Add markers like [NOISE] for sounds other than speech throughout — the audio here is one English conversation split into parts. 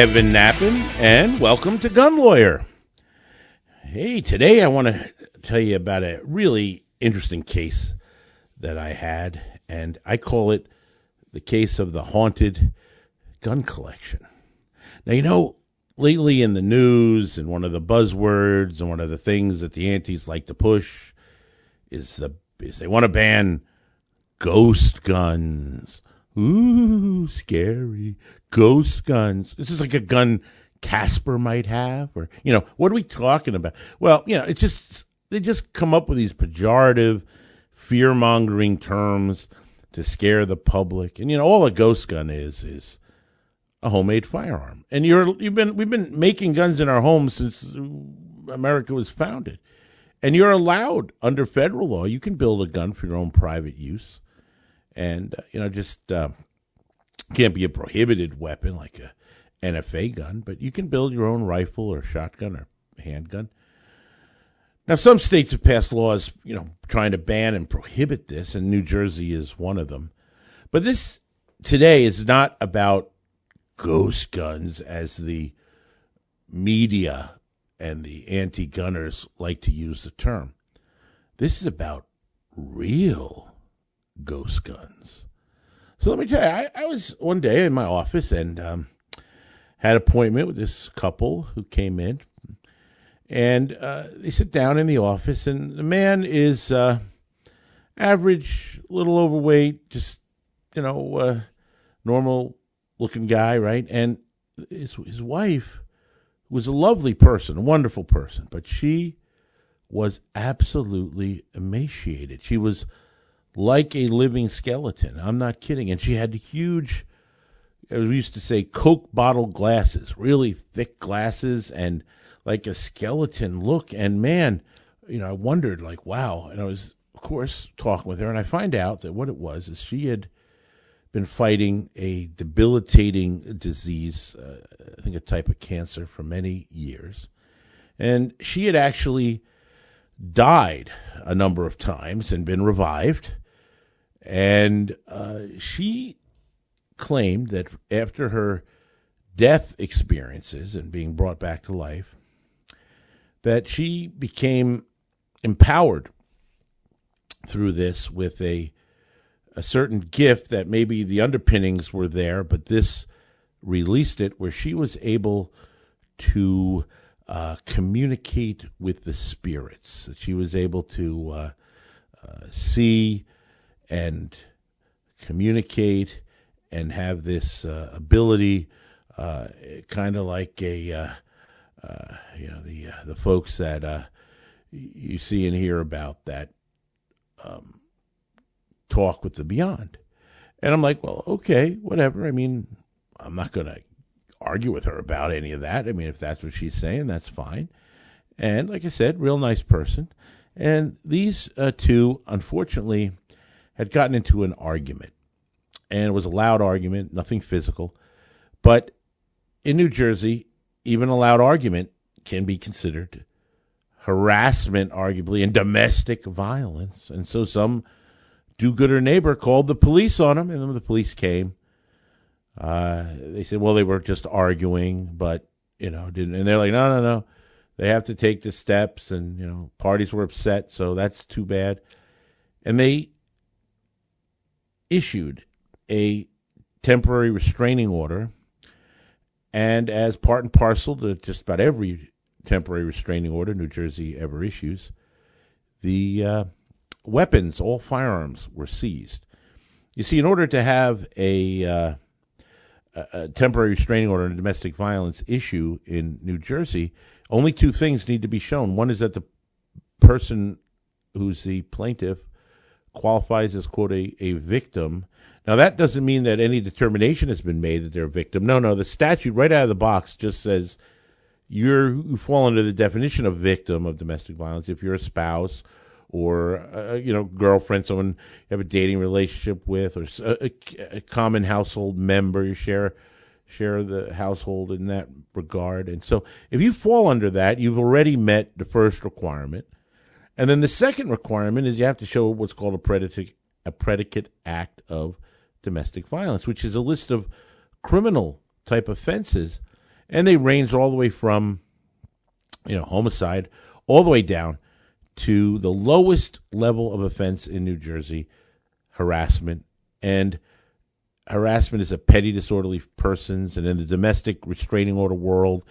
Evan Nappen, and welcome to Gun Lawyer. Hey, today I want to tell you about a really interesting case that I had, and I call it the case of the haunted gun collection. Now, you know, lately in the news, and one of the buzzwords, and one of the things that the antis like to push is the is they want to ban ghost guns. Ooh, scary ghost guns. This is like a gun Casper might have, or you know, what are we talking about? Well, you know, it's just they just come up with these pejorative, fear mongering terms to scare the public, and you know, all a ghost gun is is a homemade firearm. And you're you've been we've been making guns in our homes since America was founded. And you're allowed under federal law, you can build a gun for your own private use. And uh, you know, just uh, can't be a prohibited weapon like a NFA gun, but you can build your own rifle or shotgun or handgun. Now, some states have passed laws, you know, trying to ban and prohibit this, and New Jersey is one of them. But this today is not about ghost guns as the media and the anti gunners like to use the term. This is about real ghost guns. So let me tell you, I, I was one day in my office and um, had an appointment with this couple who came in. And uh, they sit down in the office, and the man is uh, average, little overweight, just, you know, uh, normal looking guy, right? And his, his wife was a lovely person, a wonderful person, but she was absolutely emaciated. She was like a living skeleton. I'm not kidding. And she had huge, as we used to say, Coke bottle glasses, really thick glasses, and like a skeleton look. And man, you know, I wondered, like, wow. And I was, of course, talking with her, and I find out that what it was is she had been fighting a debilitating disease, uh, I think a type of cancer, for many years. And she had actually died a number of times and been revived. And uh, she claimed that after her death experiences and being brought back to life, that she became empowered through this with a a certain gift that maybe the underpinnings were there, but this released it where she was able to uh, communicate with the spirits. That she was able to uh, uh, see and communicate and have this uh, ability, uh, kind of like a uh, you know the the folks that you see and hear about that. Um, talk with the beyond. And I'm like, well, okay, whatever. I mean, I'm not going to argue with her about any of that. I mean, if that's what she's saying, that's fine. And like I said, real nice person. And these uh, two, unfortunately, had gotten into an argument. And it was a loud argument, nothing physical. But in New Jersey, even a loud argument can be considered harassment, arguably, and domestic violence. And so some do-gooder neighbor called the police on him, and then the police came. Uh, they said, well, they were just arguing, but you know, didn't. And they're like, no, no, no, they have to take the steps, and you know, parties were upset, so that's too bad. And they issued a temporary restraining order, and as part and parcel to just about every temporary restraining order New Jersey ever issues, the uh, weapons, all firearms were seized. You see, in order to have a, uh, a temporary restraining order and domestic violence issue in New Jersey, only two things need to be shown. One is that the person who's the plaintiff qualifies as, quote, a, a victim. Now, that doesn't mean that any determination has been made that they're a victim. No, no, the statute right out of the box just says you're, you fall under the definition of victim of domestic violence if you're a spouse or uh, you know girlfriend, someone you have a dating relationship with, or a, a, common household member you share share the household in that regard. And so, if you fall under that, you've already met the first requirement. And then the second requirement is you have to show what's called a predicate a predicate act of domestic violence, which is a list of criminal type offenses, and they range all the way from, you know, homicide all the way down to the lowest level of offense in New Jersey, harassment. And harassment is a petty disorderly persons, and in the domestic restraining order world,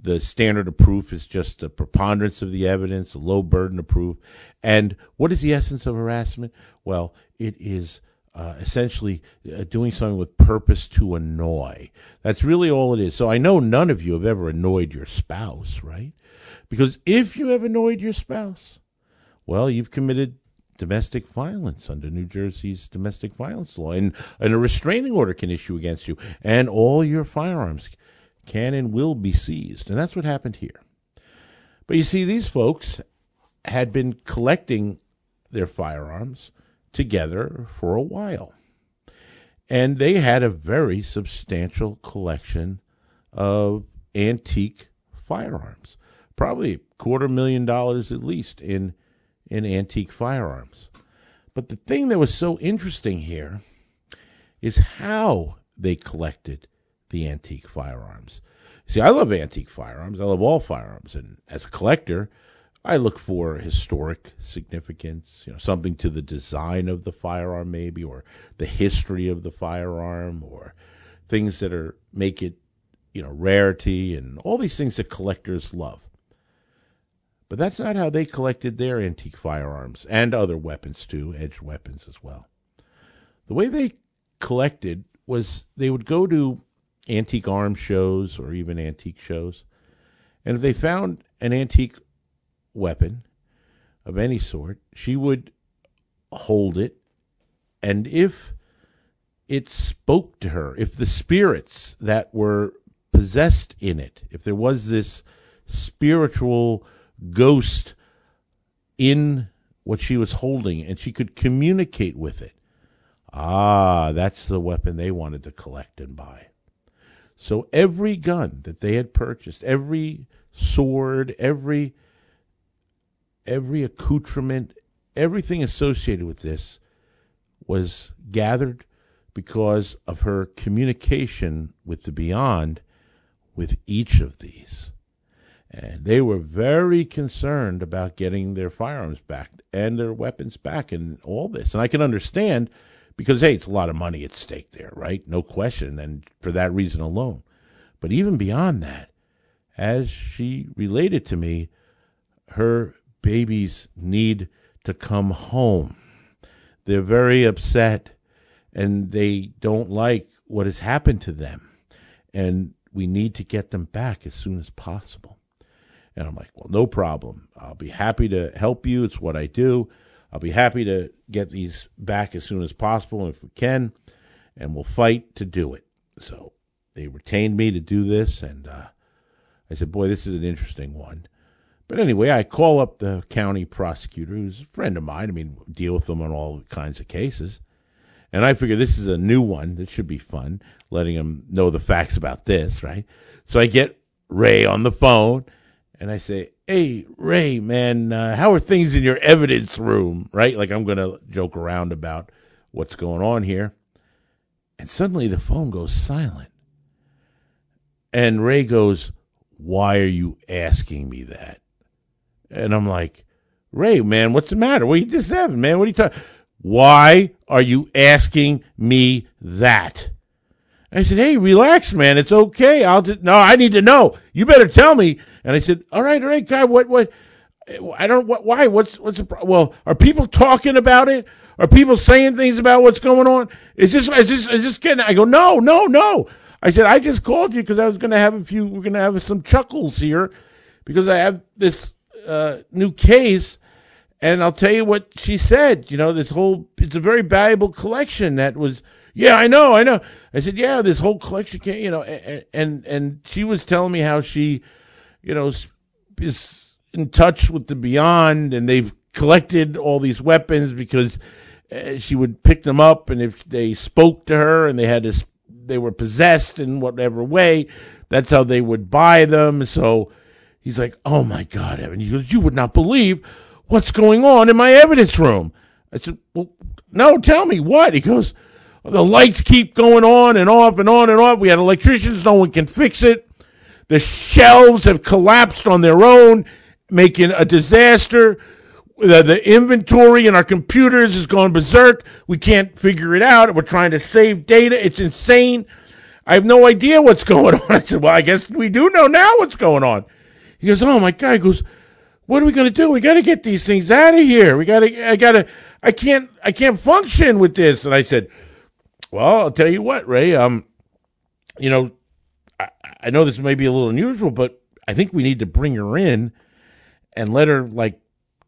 the standard of proof is just a preponderance of the evidence, a low burden of proof. And what is the essence of harassment? Well, it is uh, essentially uh, doing something with purpose to annoy. That's really all it is. So I know none of you have ever annoyed your spouse, right? Because if you have annoyed your spouse, well, you've committed domestic violence under New Jersey's domestic violence law, and, and a restraining order can issue against you, and all your firearms can and will be seized. And that's what happened here. But you see, these folks had been collecting their firearms together for a while. And they had a very substantial collection of antique firearms, probably a quarter million dollars at least in, in antique firearms. But the thing that was so interesting here is how they collected the antique firearms. See, I love antique firearms. I love all firearms. And as a collector, I look for historic significance, you know, something to the design of the firearm, maybe, or the history of the firearm, or things that are make it, you know, rarity, and all these things that collectors love. But that's not how they collected their antique firearms and other weapons too, edged weapons as well. The way they collected was they would go to antique arm shows or even antique shows, and if they found an antique weapon of any sort, she would hold it, and if it spoke to her, if the spirits that were possessed in it, if there was this spiritual ghost in what she was holding and she could communicate with it, ah, that's the weapon they wanted to collect and buy. So every gun that they had purchased, every sword, every every accoutrement, everything associated with this was gathered because of her communication with the beyond with each of these. And they were very concerned about getting their firearms back and their weapons back and all this. And I can understand because, hey, it's a lot of money at stake there, right? No question. And for that reason alone. But even beyond that, as she related to me, her babies need to come home. They're very upset and they don't like what has happened to them. And we need to get them back as soon as possible. And I'm like, well, no problem. I'll be happy to help you. It's what I do. I'll be happy to get these back as soon as possible if we can, and we'll fight to do it. So they retained me to do this, and uh, I said, boy, this is an interesting one. But anyway, I call up the county prosecutor, who's a friend of mine. I mean, deal with them on all kinds of cases. And I figure this is a new one that should be fun, letting him know the facts about this, right? So I get Ray on the phone and I say, Hey, Ray, man, uh, how are things in your evidence room, right? Like I'm going to joke around about what's going on here. And suddenly the phone goes silent. And Ray goes, Why are you asking me that? And I'm like, Ray, man, what's the matter? What you just having, man? What are you talking? Why are you asking me that? I said, Hey, relax, man. It's okay. I'll just, no, I need to know. You better tell me. And I said, All right, all right, guy, what, what, I don't, what, why? What's, what's the? Well, are people talking about it? Are people saying things about what's going on? Is this, is this, is this getting, I go, no, no, no. I said, I just called you because I was going to have a few, we're going to have some chuckles here because I have this uh, new case. And I'll tell you what she said. You know, this whole, it's a very valuable collection that was, yeah, I know, I know. I said, yeah, this whole collection, came, you know, and, and she was telling me how she, you know, is in touch with the beyond and they've collected all these weapons because uh, she would pick them up and if they spoke to her and they had to, they were possessed in whatever way, that's how they would buy them. So, He's like, oh my God, Evan. He goes, you would not believe what's going on in my evidence room. I said, well, no, tell me what. He goes, The lights keep going on and off and on and off. We had electricians, no one can fix it. The shelves have collapsed on their own, making a disaster. The, the inventory in our computers has gone berserk. We can't figure it out. We're trying to save data. It's insane. I have no idea what's [LAUGHS] going on. I said, Well, I guess we do know now what's going on. He goes, Oh my God. He goes, What are we going to do? We got to get these things out of here. We got to, I got to, I can't, I can't function with this. And I said, Well, I'll tell you what, Ray. Um, you know, I, I know this may be a little unusual, but I think we need to bring her in and let her like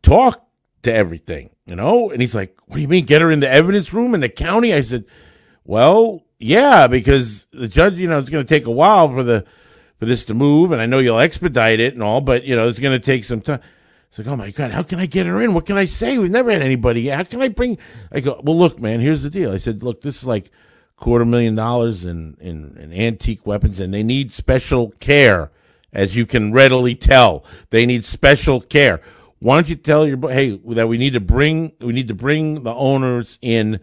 talk to everything, you know? And he's like, What do you mean? Get her in the evidence room in the county? I said, Well, yeah, because the judge, you know, it's going to take a while for the for this to move, and I know you'll expedite it and all, but you know, it's going to take some time. It's like, oh my god, how can I get her in? What can I say? We've never had anybody. How can I bring? I go, well, look, man, here's the deal. I said, look, this is like quarter million dollars in, in, in antique weapons, and they need special care, as you can readily tell. They need special care. Why don't you tell your hey that we need to bring we need to bring the owners in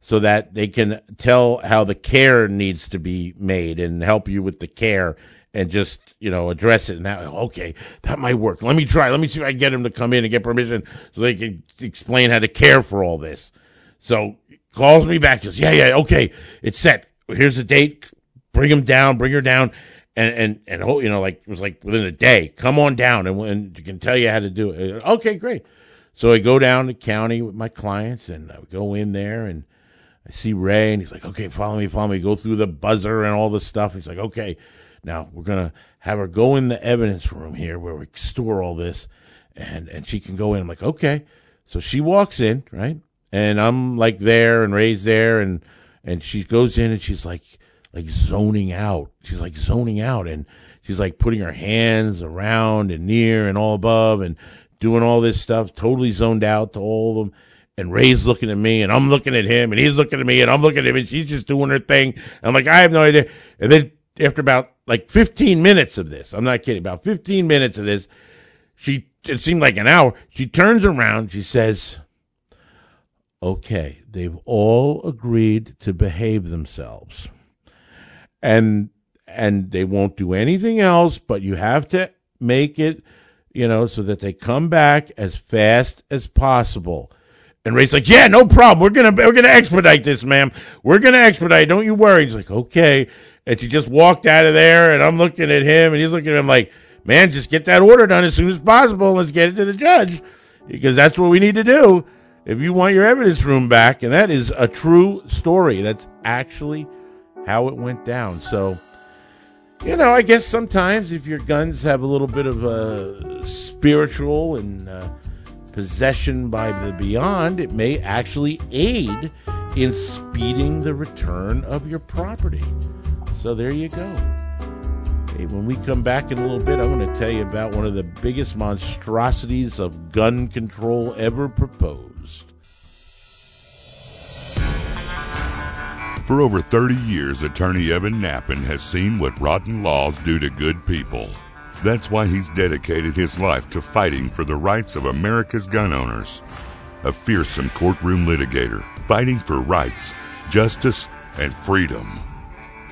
so that they can tell how the care needs to be made and help you with the care and just you know address it. And that okay that might work. Let me try. Let me see if i can get him to come in and get permission so they can explain how to care for all this. So calls me back says yeah yeah okay it's set. Here's the date. Bring him down bring her down. And and and oh, you know like it was like within a day. Come on down and, and you can tell you how to do it. Uh, okay great. So i go down to county with my clients and i go in there and I see Ray, and he's like, okay, follow me, follow me. Go through the buzzer and all the stuff. He's like, okay, now we're gonna have her go in the evidence room here where we store all this, and and she can go in. I'm like, okay. So she walks in, right, and I'm like there, and Ray's there, and and she goes in, and she's like like zoning out. She's like zoning out, and she's like putting her hands around and near and all above, and doing all this stuff, totally zoned out to all of them and Ray's looking at me and I'm looking at him and he's looking at me and I'm looking at him and she's just doing her thing. I'm like, I have no idea. And then after about like 15 minutes of this, I'm not kidding, about 15 minutes of this, she, it seemed like an hour. She turns around. She says, okay, they've all agreed to behave themselves and, and they won't do anything else, but you have to make it, you know, so that they come back as fast as possible and Ray's like, "Yeah, no problem. We're gonna we're gonna expedite this, ma'am. We're gonna expedite. Don't you worry." He's like, "Okay." And she just walked out of there, and I'm looking at him, and he's looking at him like, "Man, just get that order done as soon as possible. Let's get it to the judge, because that's what we need to do if you want your evidence room back." And that is a true story. That's actually how it went down. So, you know, I guess sometimes if your guns have a little bit of a spiritual and uh, possession by the beyond, it may actually aid in speeding the return of your property. So there you go. Hey, when we come back in a little bit, I'm going to tell you about one of the biggest monstrosities of gun control ever proposed. For over 30 years, attorney Evan Nappen has seen what rotten laws do to good people. That's why he's dedicated his life to fighting for the rights of America's gun owners. A fearsome courtroom litigator, fighting for rights, justice, and freedom.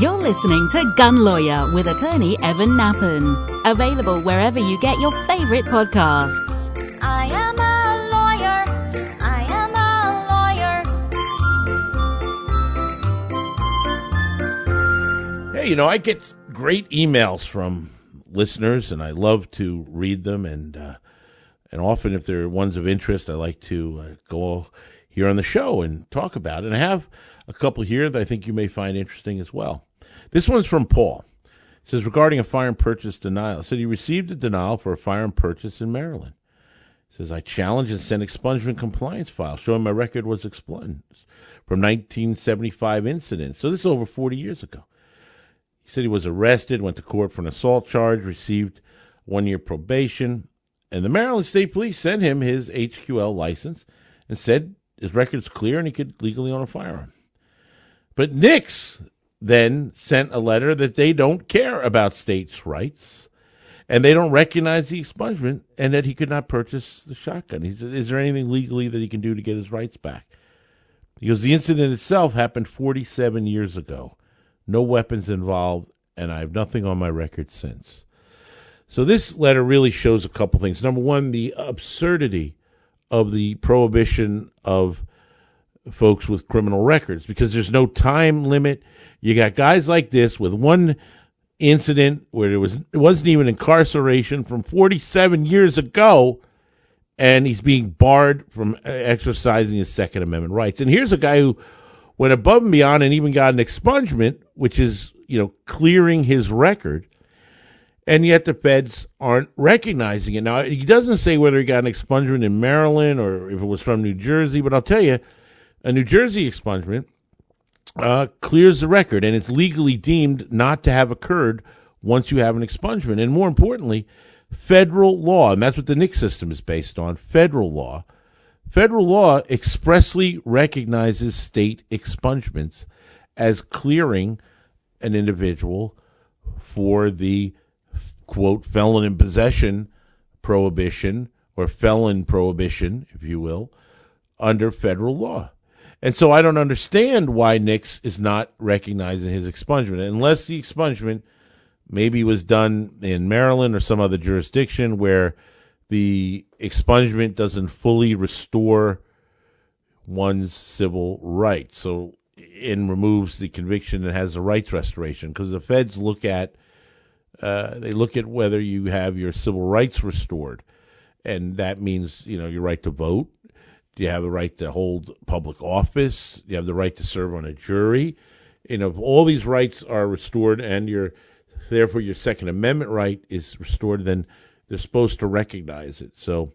You're listening to Gun Lawyer with attorney Evan Nappen. Available wherever you get your favorite podcasts. I am a lawyer. I am a lawyer. Hey, you know, I get great emails from listeners, and I love to read them. And uh, and often, if they're ones of interest, I like to uh, go here on the show and talk about it. And I have a couple here that I think you may find interesting as well. This one's from Paul. It says regarding a firearm purchase denial. It said he received a denial for a firearm purchase in Maryland. It says I challenged and sent expungement compliance file showing my record was expunged from 1975 incidents. So this is over 40 years ago. He said he was arrested, went to court for an assault charge, received one year probation, and the Maryland State Police sent him his HQL license and said his record's clear and he could legally own a firearm. But NICS then sent a letter that they don't care about states' rights and they don't recognize the expungement and that he could not purchase the shotgun. He said, Is there anything legally that he can do to get his rights back? Because the incident itself happened 47 years ago. No weapons involved, and I have nothing on my record since. So this letter really shows a couple things. Number one, the absurdity of the prohibition of folks with criminal records because there's no time limit. You got guys like this with one incident where there was it wasn't even incarceration from 47 years ago and he's being barred from exercising his second amendment rights. And here's a guy who went above and beyond and even got an expungement which is, you know, clearing his record. And yet the feds aren't recognizing it. Now, he doesn't say whether he got an expungement in Maryland or if it was from New Jersey, but I'll tell you, a New Jersey expungement uh, clears the record, and it's legally deemed not to have occurred once you have an expungement. And more importantly, federal law, and that's what the NICS system is based on federal law. Federal law expressly recognizes state expungements as clearing an individual for the quote felon in possession prohibition or felon prohibition, if you will, under federal law. And so I don't understand why NICS is not recognizing his expungement, unless the expungement maybe was done in Maryland or some other jurisdiction where the expungement doesn't fully restore one's civil rights. So and removes the conviction and has the rights restoration. Because the feds look at uh, they look at whether you have your civil rights restored, and that means you know your right to vote, you have the right to hold public office? You have the right to serve on a jury? You know, if all these rights are restored and your therefore your Second Amendment right is restored, then they're supposed to recognize it. So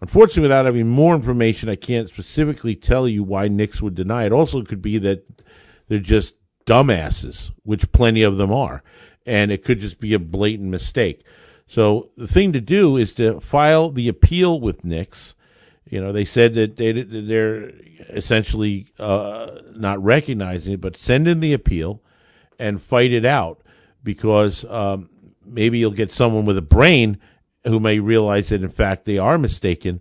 unfortunately, without having more information, I can't specifically tell you why NICS would deny it. Also, it could be that they're just dumbasses, which plenty of them are, and it could just be a blatant mistake. So the thing to do is to file the appeal with NICS you know, they said that they they're essentially uh, not recognizing it, but send in the appeal and fight it out because um, maybe you'll get someone with a brain who may realize that in fact they are mistaken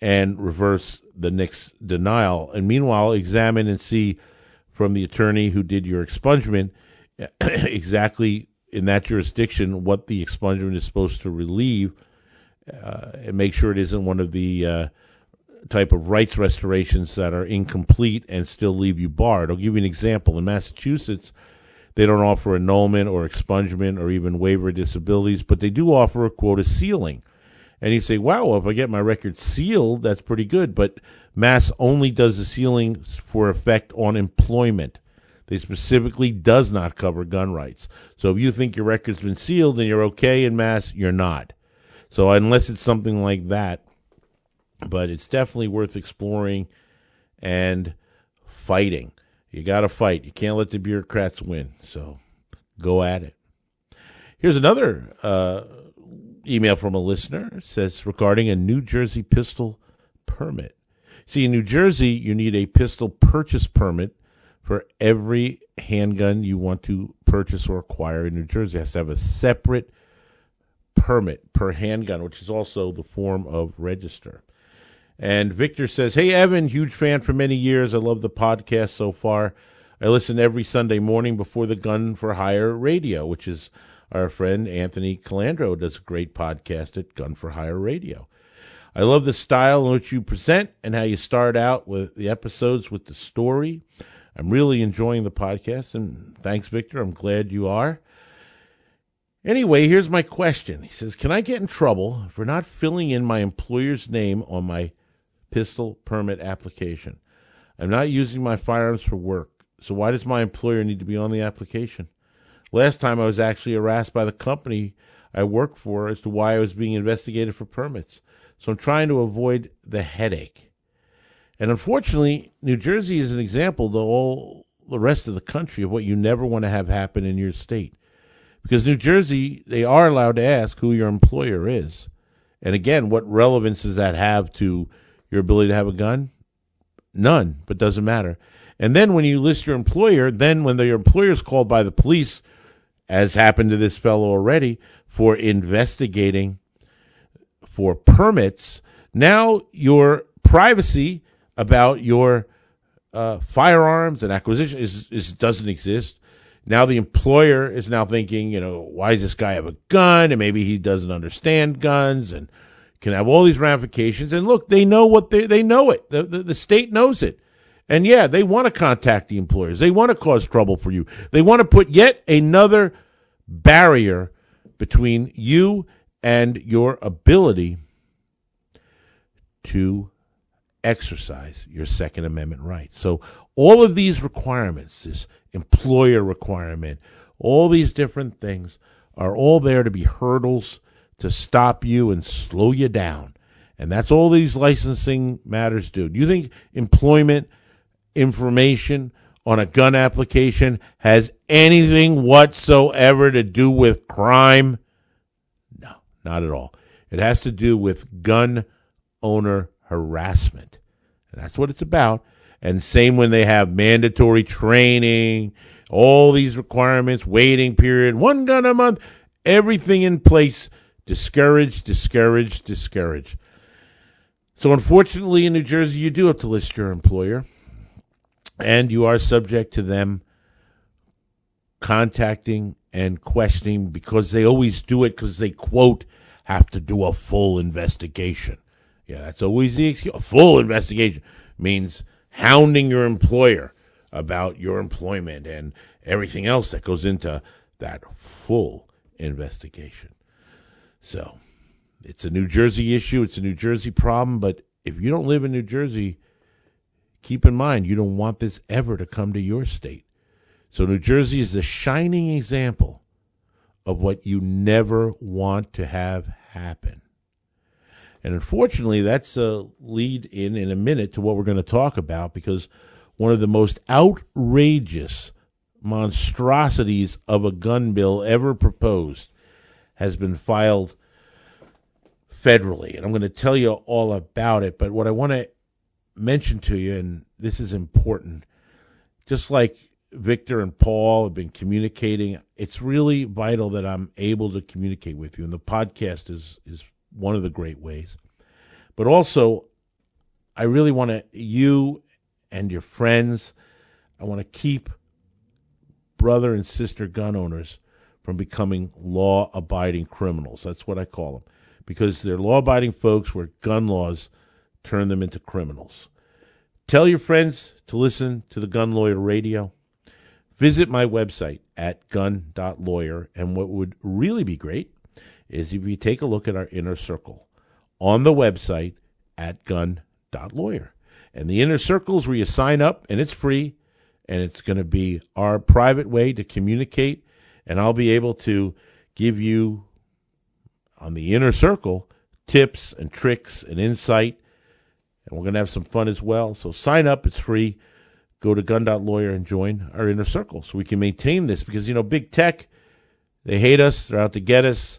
and reverse the NICS denial. And meanwhile, examine and see from the attorney who did your expungement [CLEARS THROAT] exactly in that jurisdiction what the expungement is supposed to relieve uh, and make sure it isn't one of the uh, type of rights restorations that are incomplete and still leave you barred. I'll give you an example. In Massachusetts, they don't offer annulment or expungement or even waiver of disabilities, but they do offer a quota sealing. And you say, wow, well, if I get my record sealed, that's pretty good. But Mass only does the sealing for effect on employment. They specifically does not cover gun rights. So if you think your record's been sealed and you're okay in Mass, you're not. So unless it's something like that, but it's definitely worth exploring and fighting. You got to fight. You can't let the bureaucrats win. So go at it. Here's another uh, email from a listener. It says regarding a New Jersey pistol permit. See, in New Jersey, you need a pistol purchase permit for every handgun you want to purchase or acquire in New Jersey. It has to have a separate permit per handgun, which is also the form of register. And Victor says, Hey, Evan, huge fan for many years. I love the podcast so far. I listen every Sunday morning before the Gun for Hire radio, which is our friend Anthony Colandro does a great podcast at Gun for Hire Radio. I love the style in which you present and how you start out with the episodes with the story. I'm really enjoying the podcast, and thanks, Victor. I'm glad you are. Anyway, here's my question. He says, Can I get in trouble for not filling in my employer's name on my pistol permit application? I'm not using my firearms for work, so why does my employer need to be on the application? Last time I was actually harassed by the company I work for as to why I was being investigated for permits. So I'm trying to avoid the headache. And unfortunately, New Jersey is an example to all the rest of the country of what you never want to have happen in your state. Because New Jersey, they are allowed to ask who your employer is. And again, what relevance does that have to your ability to have a gun? None, but doesn't matter. And then when you list your employer, then when your employer is called by the police, as happened to this fellow already, for investigating for permits, now your privacy about your uh, firearms and acquisition is, is doesn't exist. Now the employer is now thinking, you know, why does this guy have a gun? And maybe he doesn't understand guns and can have all these ramifications. And look, they know what they they know it. The, the, the state knows it. And yeah, they want to contact the employers. They want to cause trouble for you. They want to put yet another barrier between you and your ability to exercise your Second Amendment rights. So, all of these requirements, this employer requirement, all these different things are all there to be hurdles to stop you and slow you down. And that's all these licensing matters do. Do you think employment information on a gun application has anything whatsoever to do with crime? No, not at all. It has to do with gun owner harassment. And that's what it's about. And same when they have mandatory training, all these requirements, waiting period, one gun a month, everything in place. Discourage, discourage, discourage. So unfortunately in New Jersey you do have to list your employer and you are subject to them contacting and questioning because they always do it because they quote have to do a full investigation. Yeah, that's always the excuse. A full investigation means hounding your employer about your employment and everything else that goes into that full investigation. So, it's a New Jersey issue, it's a New Jersey problem, but if you don't live in New Jersey, keep in mind you don't want this ever to come to your state. So New Jersey is a shining example of what you never want to have happen. And unfortunately, that's a lead in in a minute to what we're going to talk about because one of the most outrageous monstrosities of a gun bill ever proposed has been filed federally. And I'm going to tell you all about it. But what I want to mention to you, and this is important, just like Victor and Paul have been communicating, it's really vital that I'm able to communicate with you. And the podcast is, is one of the great ways. But also, I really want to, you and your friends, I want to keep brother and sister gun owners from becoming law abiding criminals. That's what I call them. Because they're law abiding folks where gun laws turn them into criminals. Tell your friends to listen to the Gun Lawyer Radio. Visit my website at gun.lawyer. And what would really be great is if you take a look at our inner circle on the website at gun.lawyer. And the inner circle is where you sign up, and it's free, and it's going to be our private way to communicate. And I'll be able to give you on the inner circle tips and tricks and insight. And we're going to have some fun as well. So sign up, it's free. Go to gun.lawyer and join our inner circle so we can maintain this because, you know, big tech, they hate us, they're out to get us.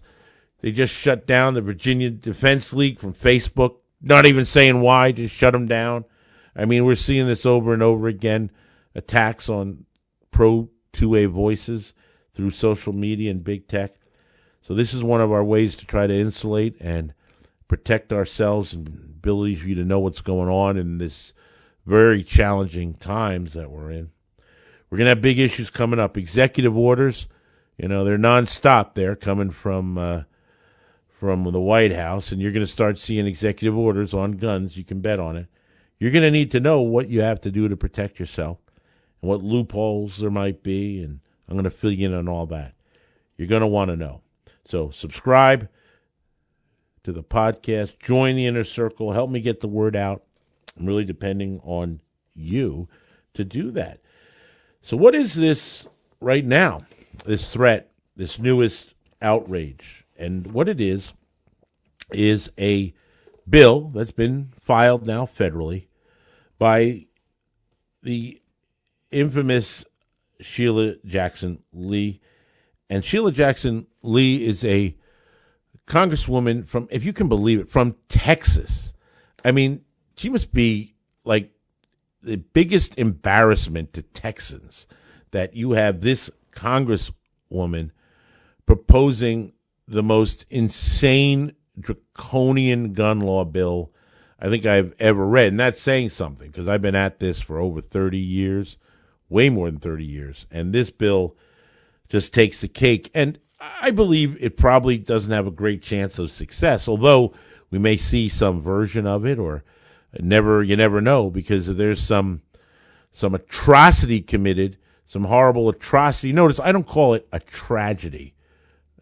They just shut down the Virginia Defense League from Facebook, not even saying why, just shut them down. I mean, we're seeing this over and over again attacks on pro 2A voices through social media and big tech. So, this is one of our ways to try to insulate and protect ourselves and ability for you to know what's going on in this very challenging times that we're in. We're going to have big issues coming up. Executive orders, you know, they're nonstop there coming from. Uh, from the White House, and you're going to start seeing executive orders on guns. You can bet on it. You're going to need to know what you have to do to protect yourself. and what loopholes there might be, and I'm going to fill you in on all that. You're going to want to know. So subscribe to the podcast, join the inner circle, help me get the word out. I'm really depending on you to do that. So, what is this right now? This threat, this newest outrage. And what it is, is a bill that's been filed now federally by the infamous Sheila Jackson Lee. And Sheila Jackson Lee is a congresswoman from, if you can believe it, from Texas. I mean, she must be like the biggest embarrassment to Texans that you have this congresswoman proposing the most insane draconian gun law bill I think I've ever read. And that's saying something because I've been at this for over 30 years, way more than 30 years. And this bill just takes the cake. And I believe it probably doesn't have a great chance of success, although we may see some version of it or never, you never know because there's some, some atrocity committed, some horrible atrocity. Notice I don't call it a tragedy.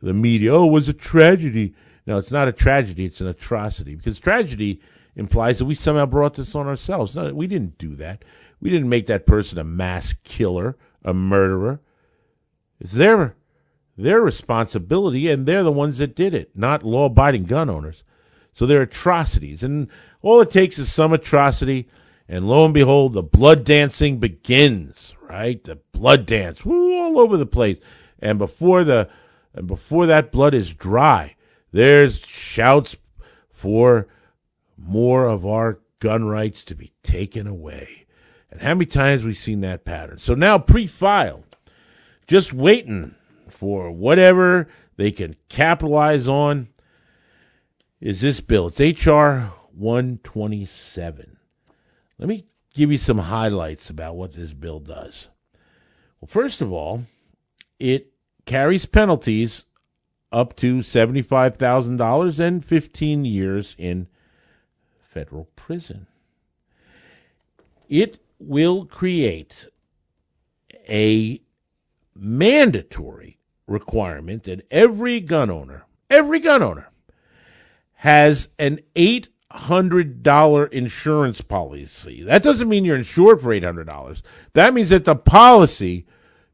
The media, oh, it was a tragedy. No, it's not a tragedy. It's an atrocity because tragedy implies that we somehow brought this on ourselves. No, we didn't do that. We didn't make that person a mass killer, a murderer. It's their their responsibility, and they're the ones that did it, not law-abiding gun owners. So they're atrocities, and all it takes is some atrocity, and lo and behold, the blood dancing begins. Right, the blood dance, woo, all over the place, and before the and before that blood is dry, there's shouts for more of our gun rights to be taken away. And how many times we've seen that pattern? So now pre-filed, just waiting for whatever they can capitalize on is this bill. It's HR 127. Let me give you some highlights about what this bill does. Well, first of all, it carries penalties up to $75,000 and 15 years in federal prison. It will create a mandatory requirement that every gun owner, every gun owner, has an $800 insurance policy. That doesn't mean you're insured for $800. That means that the policy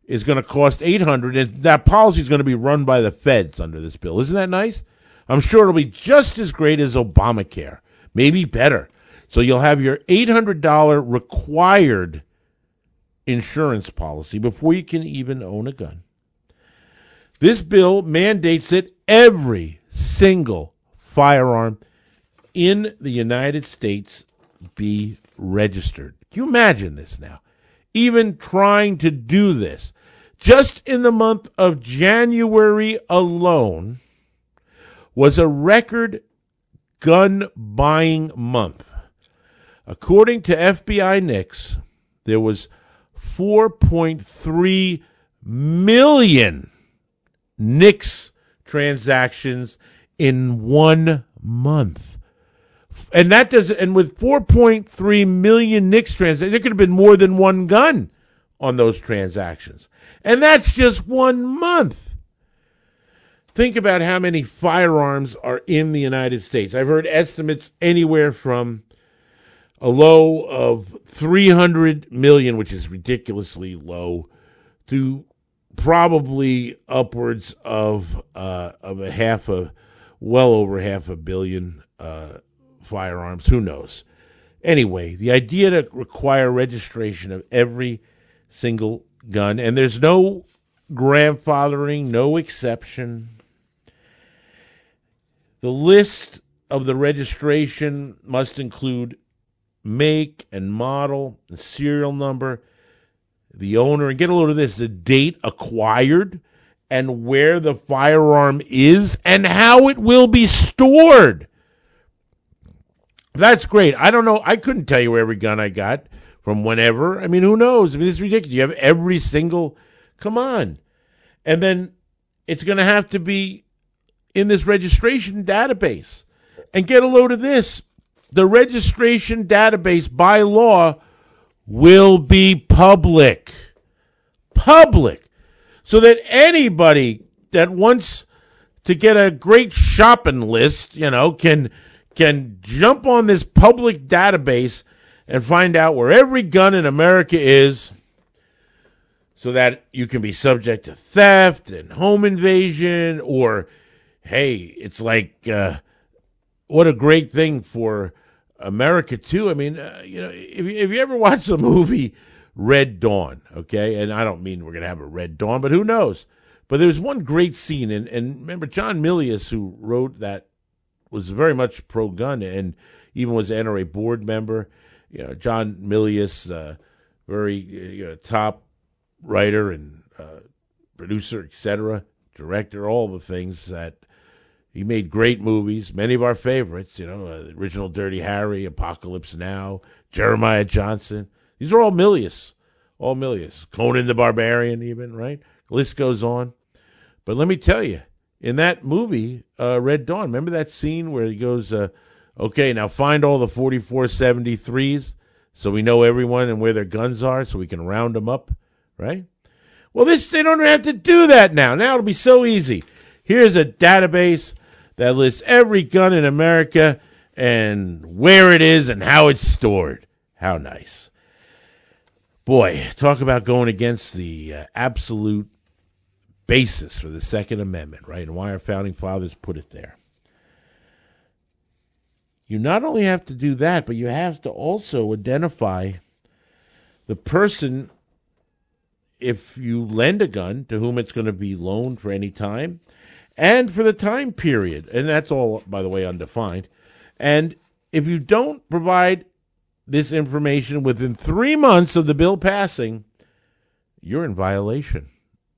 is going to cost 800 and that policy is going to be run by the feds under this bill. Isn't that nice? I'm sure it'll be just as great as Obamacare maybe better. So you'll have your $800 required insurance policy before you can even own a gun. This bill mandates that every single firearm in the United States be registered. Can you imagine this now? Even trying to do this. Just in the month of January alone was a record gun buying month. According to FBI NICS, there was 4.3 million NICS transactions in one month. And that does and with 4.3 million NICS transactions, there could have been more than one gun on those transactions. And that's just one month. Think about how many firearms are in the United States. I've heard estimates anywhere from a low of 300 million, which is ridiculously low, to probably upwards of uh, of a half a, well over half a billion uh, firearms. Who knows? Anyway, the idea to require registration of every single gun, and there's no grandfathering, no exception the list of the registration must include make and model, the serial number, the owner, and get a load of this the date acquired, and where the firearm is, and how it will be stored. That's great. I don't know. I couldn't tell you where every gun I got from whenever. I mean, who knows? I mean, it's ridiculous. You have every single. Come on. And then it's going to have to be in this registration database. And get a load of this. The registration database by law will be public. Public. So that anybody that wants to get a great shopping list, you know, can can jump on this public database and find out where every gun in America is so that you can be subject to theft and home invasion or hey, it's like uh, what a great thing for America too. I mean, uh, you know, if, if you ever watch the [LAUGHS] movie Red Dawn, okay, and I don't mean we're gonna have a Red Dawn, but who knows? But there was one great scene, and, and remember John Milius, who wrote that, was very much pro gun and even was an NRA board member. You know, John Milius, uh, very you know, top writer and uh, producer, etc., director, all the things that he made great movies, many of our favorites, you know, uh, original Dirty Harry, Apocalypse Now, Jeremiah Johnson. These are all Milius, all Milius. Conan the Barbarian, even, right? List goes on. But let me tell you, in that movie, uh, Red Dawn, remember that scene where he goes, uh, okay, now find all the 4473s so we know everyone and where their guns are so we can round them up, right? Well, this, they don't have to do that now. Now it'll be so easy. Here's a database that lists every gun in America and where it is and how it's stored. How nice. Boy, talk about going against the uh, absolute basis for the Second Amendment, right? And why our founding fathers put it there. You not only have to do that, but you have to also identify the person, if you lend a gun, to whom it's going to be loaned for any time and for the time period. And that's all, by the way, undefined. And if you don't provide this information within three months of the bill passing, you're in violation.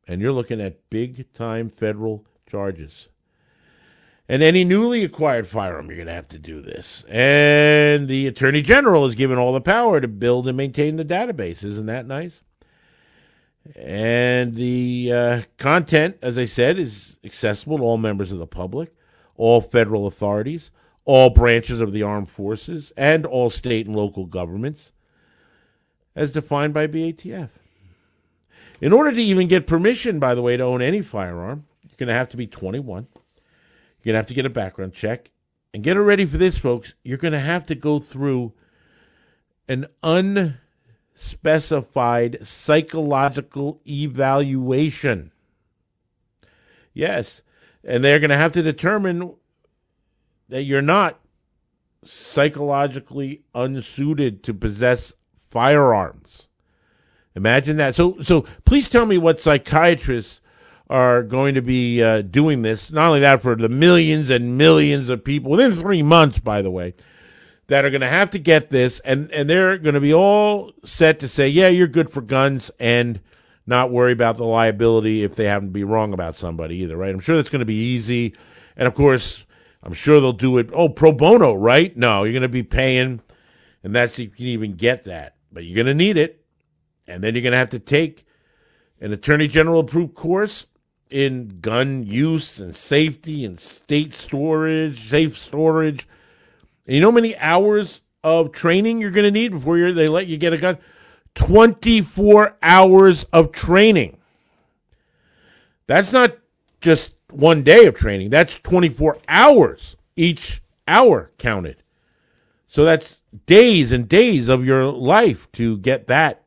And you're looking at big time federal charges. And any newly acquired firearm, you're going to have to do this. And the Attorney General is given all the power to build and maintain the database. Isn't that nice? And the uh, content, as I said, is accessible to all members of the public, all federal authorities, all branches of the armed forces, and all state and local governments, as defined by BATF. In order to even get permission, by the way, to own any firearm, you're going to have to be 21. You're going to have to get a background check. And get ready for this, folks. You're going to have to go through an un specified psychological evaluation. Yes, and they're going to have to determine that you're not psychologically unsuited to possess firearms. Imagine that. So, so please tell me what psychiatrists are going to be uh, doing this. Not only that, for the millions and millions of people within three months, by the way, that are going to have to get this, and and they're going to be all set to say, yeah, you're good for guns, and not worry about the liability if they happen to be wrong about somebody either, right? I'm sure that's going to be easy, and of course, I'm sure they'll do it. Oh, pro bono, right? No, you're going to be paying, and that's if you can even get that, but you're going to need it, and then you're going to have to take an attorney general approved course in gun use and safety and state storage, safe storage and you know how many hours of training you're going to need before they let you get a gun? 24 hours of training. That's not just one day of training, that's 24 hours each hour counted. So that's days and days of your life to get that.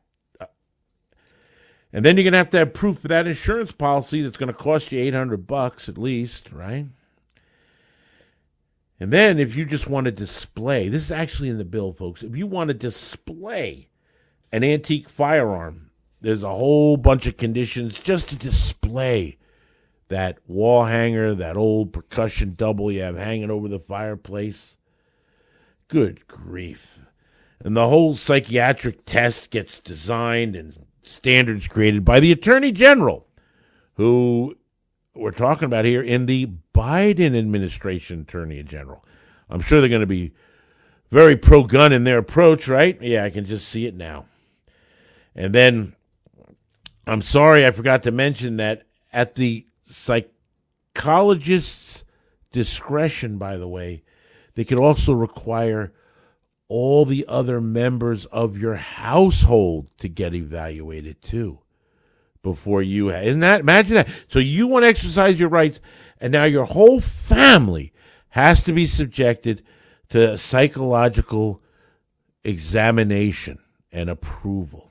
And then you're going to have to have proof of that insurance policy that's going to cost you 800 bucks at least, right? And then if you just want to display, this is actually in the bill, folks. If you want to display an antique firearm, there's a whole bunch of conditions just to display that wall hanger, that old percussion double you have hanging over the fireplace. Good grief. And the whole psychiatric test gets designed and standards created by the Attorney General, who we're talking about here in the Biden administration attorney general. I'm sure they're going to be very pro gun in their approach, right? Yeah, I can just see it now. And then I'm sorry I forgot to mention that at the psychologist's discretion, by the way, they could also require all the other members of your household to get evaluated too before you isn't that imagine that so you want to exercise your rights and now your whole family has to be subjected to psychological examination and approval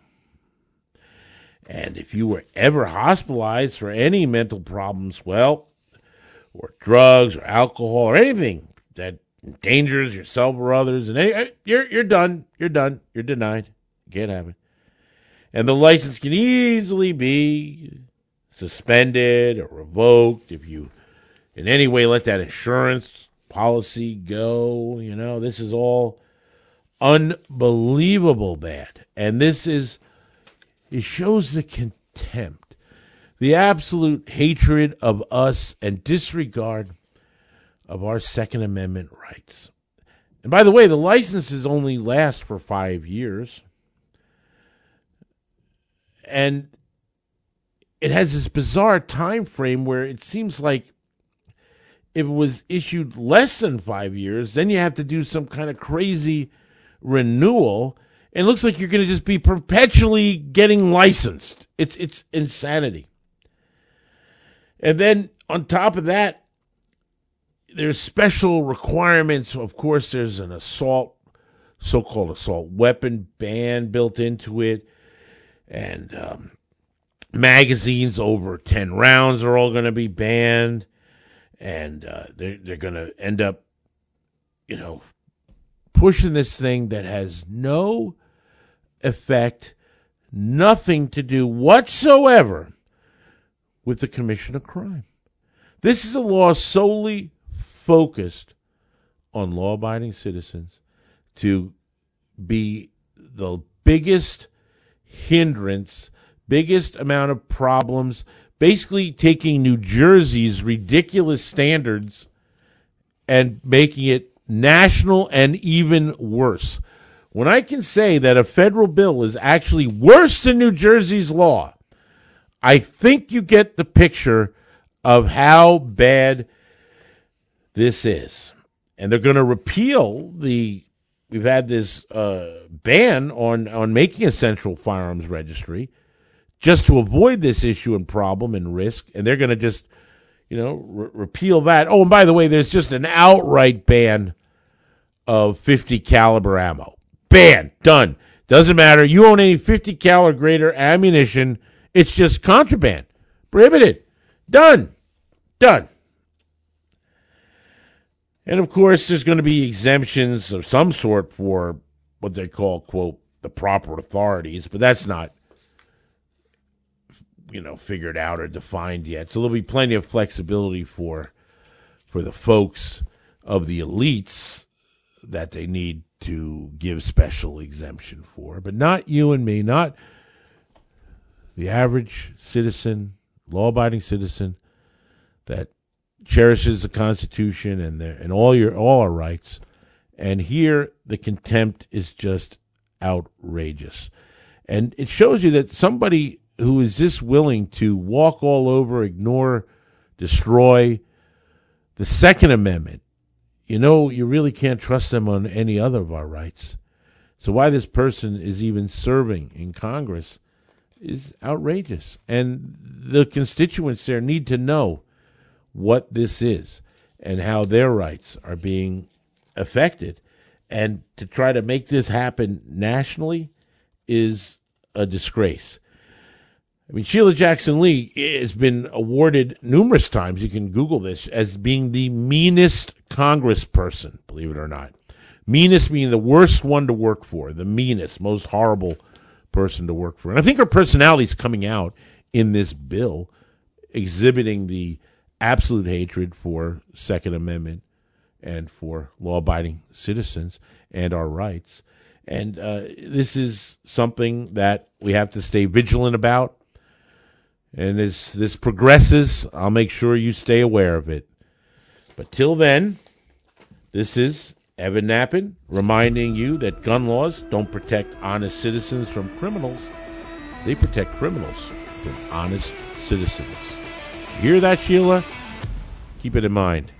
and if you were ever hospitalized for any mental problems well or drugs or alcohol or anything that endangers yourself or others, and any, uh, you're you're done. You're done. You're denied. You can't have it. And the license can easily be suspended or revoked if you in any way let that insurance policy go. You know, this is all unbelievable bad. And this is it shows the contempt, the absolute hatred of us and disregard of our Second Amendment rights. And by the way, the licenses only last for five years. And it has this bizarre time frame where it seems like if it was issued less than five years, then you have to do some kind of crazy renewal. It looks like you're going to just be perpetually getting licensed. It's it's insanity. And then on top of that, there's special requirements. Of course, there's an assault, so-called assault weapon ban built into it, and um, magazines over ten rounds are all going to be banned, and uh, they're they're going to end up, you know, pushing this thing that has no effect, nothing to do whatsoever with the commission of crime. This is a law solely focused on law abiding citizens to be the biggest hindrance, biggest amount of problems, basically taking New Jersey's ridiculous standards and making it national and even worse. When I can say that a federal bill is actually worse than New Jersey's law, I think you get the picture of how bad this is. And they're going to repeal the. We've had this uh, ban on on making a central firearms registry, just to avoid this issue and problem and risk. And they're going to just, you know, re- repeal that. Oh, and by the way, there's just an outright ban of 50 caliber ammo. Ban done. Doesn't matter. You own any 50 caliber greater ammunition. It's just contraband. Prohibited. Done. Done. And of course, there's going to be exemptions of some sort for what they call, quote, the proper authorities, but that's not, you know, figured out or defined yet. So there'll be plenty of flexibility for for the folks of the elites that they need to give special exemption for, but not you and me, not the average citizen, law abiding citizen that cherishes the Constitution and and all your all our rights. And here the contempt is just outrageous. And it shows you that somebody who is this willing to walk all over, ignore, destroy the Second Amendment, you know, you really can't trust them on any other of our rights. So why this person is even serving in Congress is outrageous. And the constituents there need to know what this is and how their rights are being affected. And to try to make this happen nationally is a disgrace. I mean, Sheila Jackson Lee has been awarded numerous times, you can Google this, as being the meanest congressperson, believe it or not. Meanest meaning the worst one to work for, the meanest, most horrible person to work for. And I think her personality is coming out in this bill, exhibiting the absolute hatred for Second Amendment and for law-abiding citizens and our rights. And uh, this is something that we have to stay vigilant about. And as this progresses, I'll make sure you stay aware of it. But till then, this is Evan Nappen reminding you that gun laws don't protect honest citizens from criminals. They protect criminals from honest citizens. Hear that, Sheila? Keep it in mind.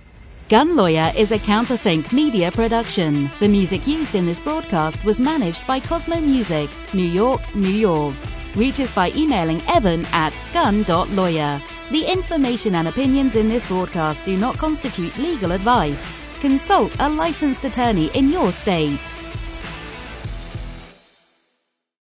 Gun Lawyer is a Counterthink media production. The music used in this broadcast was managed by Cosmo Music, New York, New York. Reach us by emailing evan at gun.lawyer. The information and opinions in this broadcast do not constitute legal advice. Consult a licensed attorney in your state.